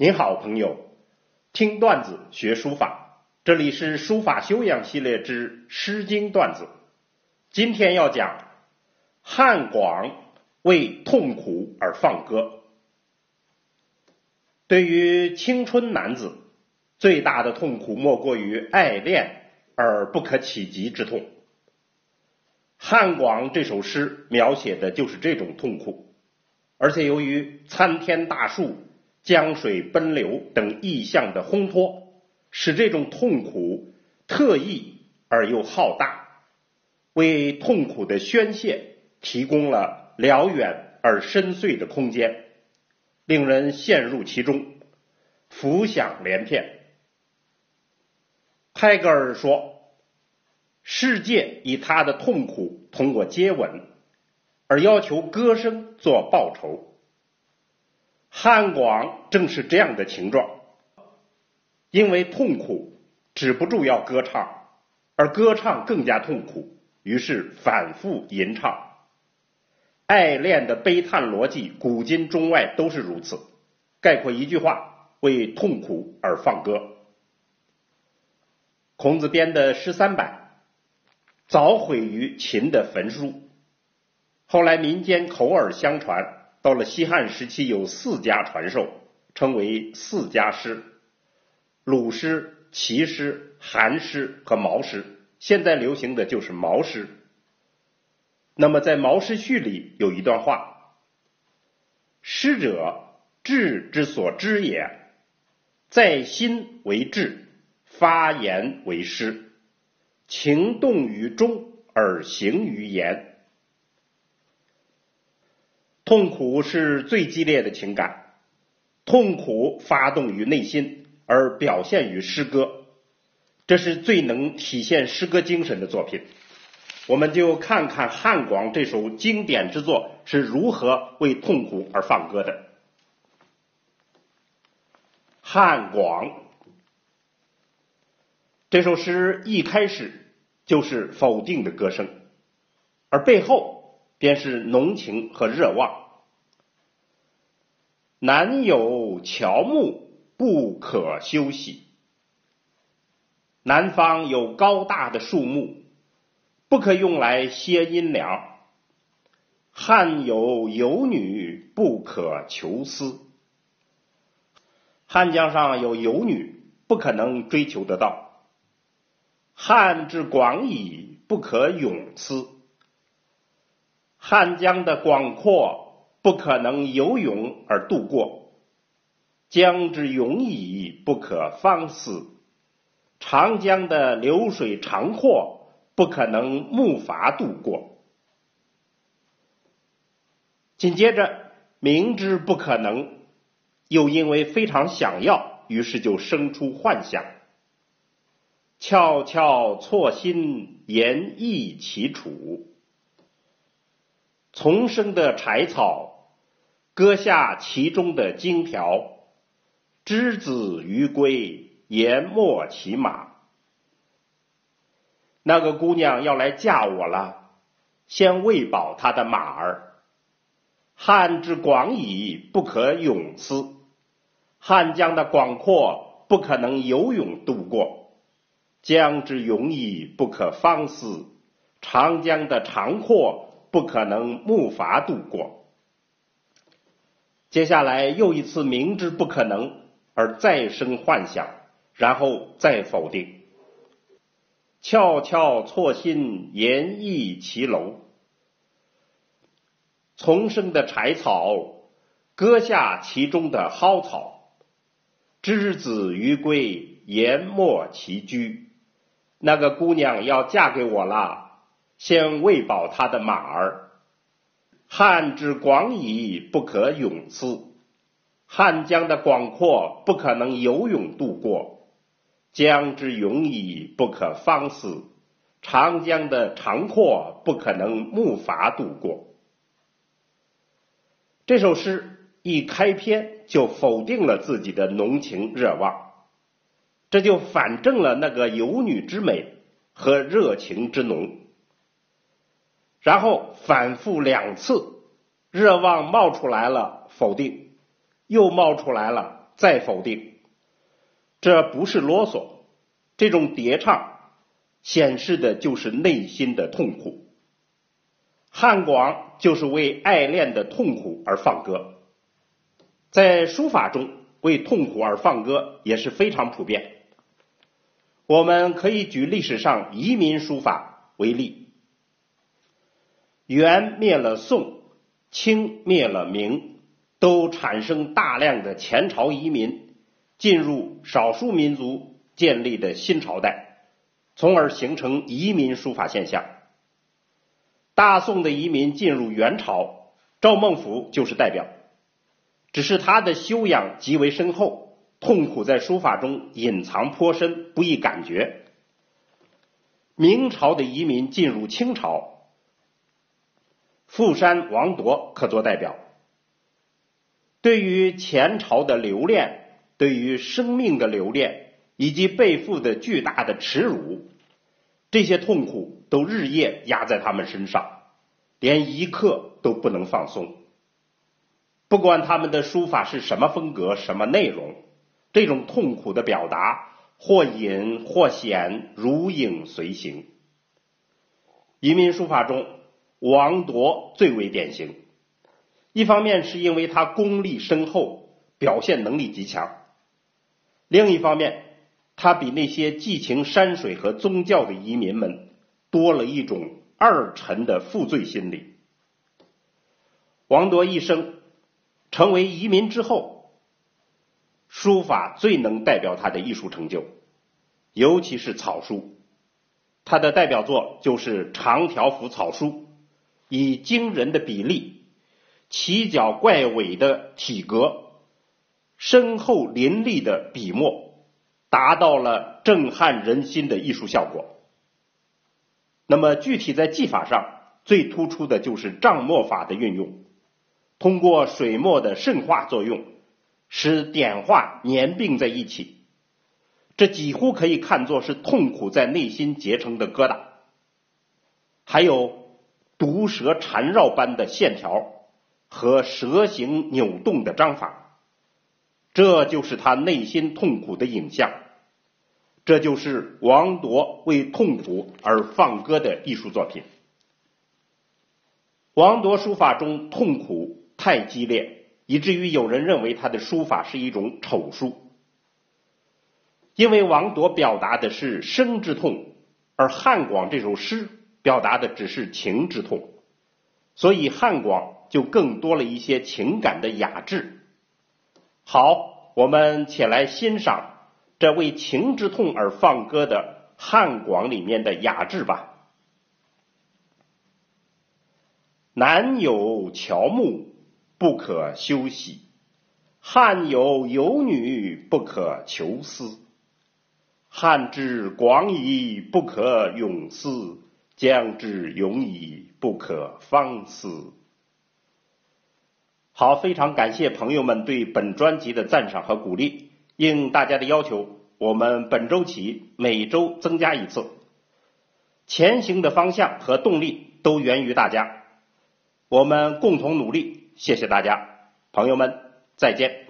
您好，朋友，听段子学书法，这里是书法修养系列之《诗经》段子。今天要讲汉广为痛苦而放歌。对于青春男子，最大的痛苦莫过于爱恋而不可企及之痛。汉广这首诗描写的就是这种痛苦，而且由于参天大树。江水奔流等意象的烘托，使这种痛苦特异而又浩大，为痛苦的宣泄提供了辽远而深邃的空间，令人陷入其中，浮想联翩。泰戈尔说：“世界以他的痛苦同我接吻，而要求歌声做报酬。”汉广正是这样的情状，因为痛苦止不住要歌唱，而歌唱更加痛苦，于是反复吟唱。爱恋的悲叹逻辑，古今中外都是如此。概括一句话：为痛苦而放歌。孔子编的诗三百，早毁于秦的焚书，后来民间口耳相传。到了西汉时期，有四家传授，称为四家诗：鲁诗、齐诗、韩诗和毛诗。现在流行的就是毛诗。那么在《毛诗序》里有一段话：“诗者，志之所知也，在心为志，发言为诗，情动于中而行于言。”痛苦是最激烈的情感，痛苦发动于内心而表现于诗歌，这是最能体现诗歌精神的作品。我们就看看汉广这首经典之作是如何为痛苦而放歌的。汉广这首诗一开始就是否定的歌声，而背后。便是浓情和热望。南有乔木，不可休息。南方有高大的树木，不可用来歇阴凉。汉有游女，不可求思。汉江上有游女，不可能追求得到。汉之广矣，不可泳思。汉江的广阔不可能游泳而渡过，江之永矣，不可方思；长江的流水长阔不可能木筏渡过。紧接着，明知不可能，又因为非常想要，于是就生出幻想，悄悄错心，言意其楚。丛生的柴草，割下其中的荆条，之子于归，言没其马。那个姑娘要来嫁我了，先喂饱她的马儿。汉之广矣，不可泳思。汉江的广阔不可能游泳渡过，江之永矣，不可方思。长江的长阔。不可能木筏渡过。接下来又一次明知不可能而再生幻想，然后再否定。翘翘错心，言意其楼。丛生的柴草，割下其中的蒿草，之子于归，言没其居。那个姑娘要嫁给我了。先喂饱他的马儿。汉之广矣，不可泳思。汉江的广阔不可能游泳渡过。江之永矣，不可方思。长江的长阔不可能木筏渡过。这首诗一开篇就否定了自己的浓情热望，这就反证了那个游女之美和热情之浓。然后反复两次，热望冒出来了，否定；又冒出来了，再否定，这不是啰嗦，这种叠唱显示的就是内心的痛苦。汉广就是为爱恋的痛苦而放歌，在书法中为痛苦而放歌也是非常普遍。我们可以举历史上移民书法为例，元灭了宋，清灭了明，都产生大量的前朝移民进入少数民族建立的新朝代，从而形成移民书法现象。大宋的移民进入元朝，赵孟頫就是代表。只是他的修养极为深厚，痛苦在书法中隐藏颇深，不易感觉。明朝的移民进入清朝，富山王铎可做代表。对于前朝的留恋，对于生命的留恋，以及背负的巨大的耻辱。这些痛苦都日夜压在他们身上，连一刻都不能放松。不管他们的书法是什么风格、什么内容，这种痛苦的表达或隐或显，如影随形。移民书法中，王铎最为典型。一方面是因为他功力深厚，表现能力极强；另一方面。他比那些寄情山水和宗教的移民们多了一种二臣的负罪心理。王铎一生成为移民之后，书法最能代表他的艺术成就，尤其是草书。他的代表作就是长条幅草书，以惊人的比例、奇角怪尾的体格、深厚凌厉的笔墨。达到了震撼人心的艺术效果。那么，具体在技法上，最突出的就是障墨法的运用。通过水墨的渗化作用，使点画粘并在一起，这几乎可以看作是痛苦在内心结成的疙瘩。还有毒蛇缠绕般的线条和蛇形扭动的章法。这就是他内心痛苦的影像，这就是王铎为痛苦而放歌的艺术作品。王铎书法中痛苦太激烈，以至于有人认为他的书法是一种丑书。因为王铎表达的是生之痛，而汉广这首诗表达的只是情之痛，所以汉广就更多了一些情感的雅致。好，我们且来欣赏这为情之痛而放歌的汉广里面的雅致吧。南有乔木不可休息，汉有游女不可求思。汉之广矣不可咏思，将之永矣不可方思。好，非常感谢朋友们对本专辑的赞赏和鼓励。应大家的要求，我们本周起每周增加一次。前行的方向和动力都源于大家，我们共同努力。谢谢大家，朋友们，再见。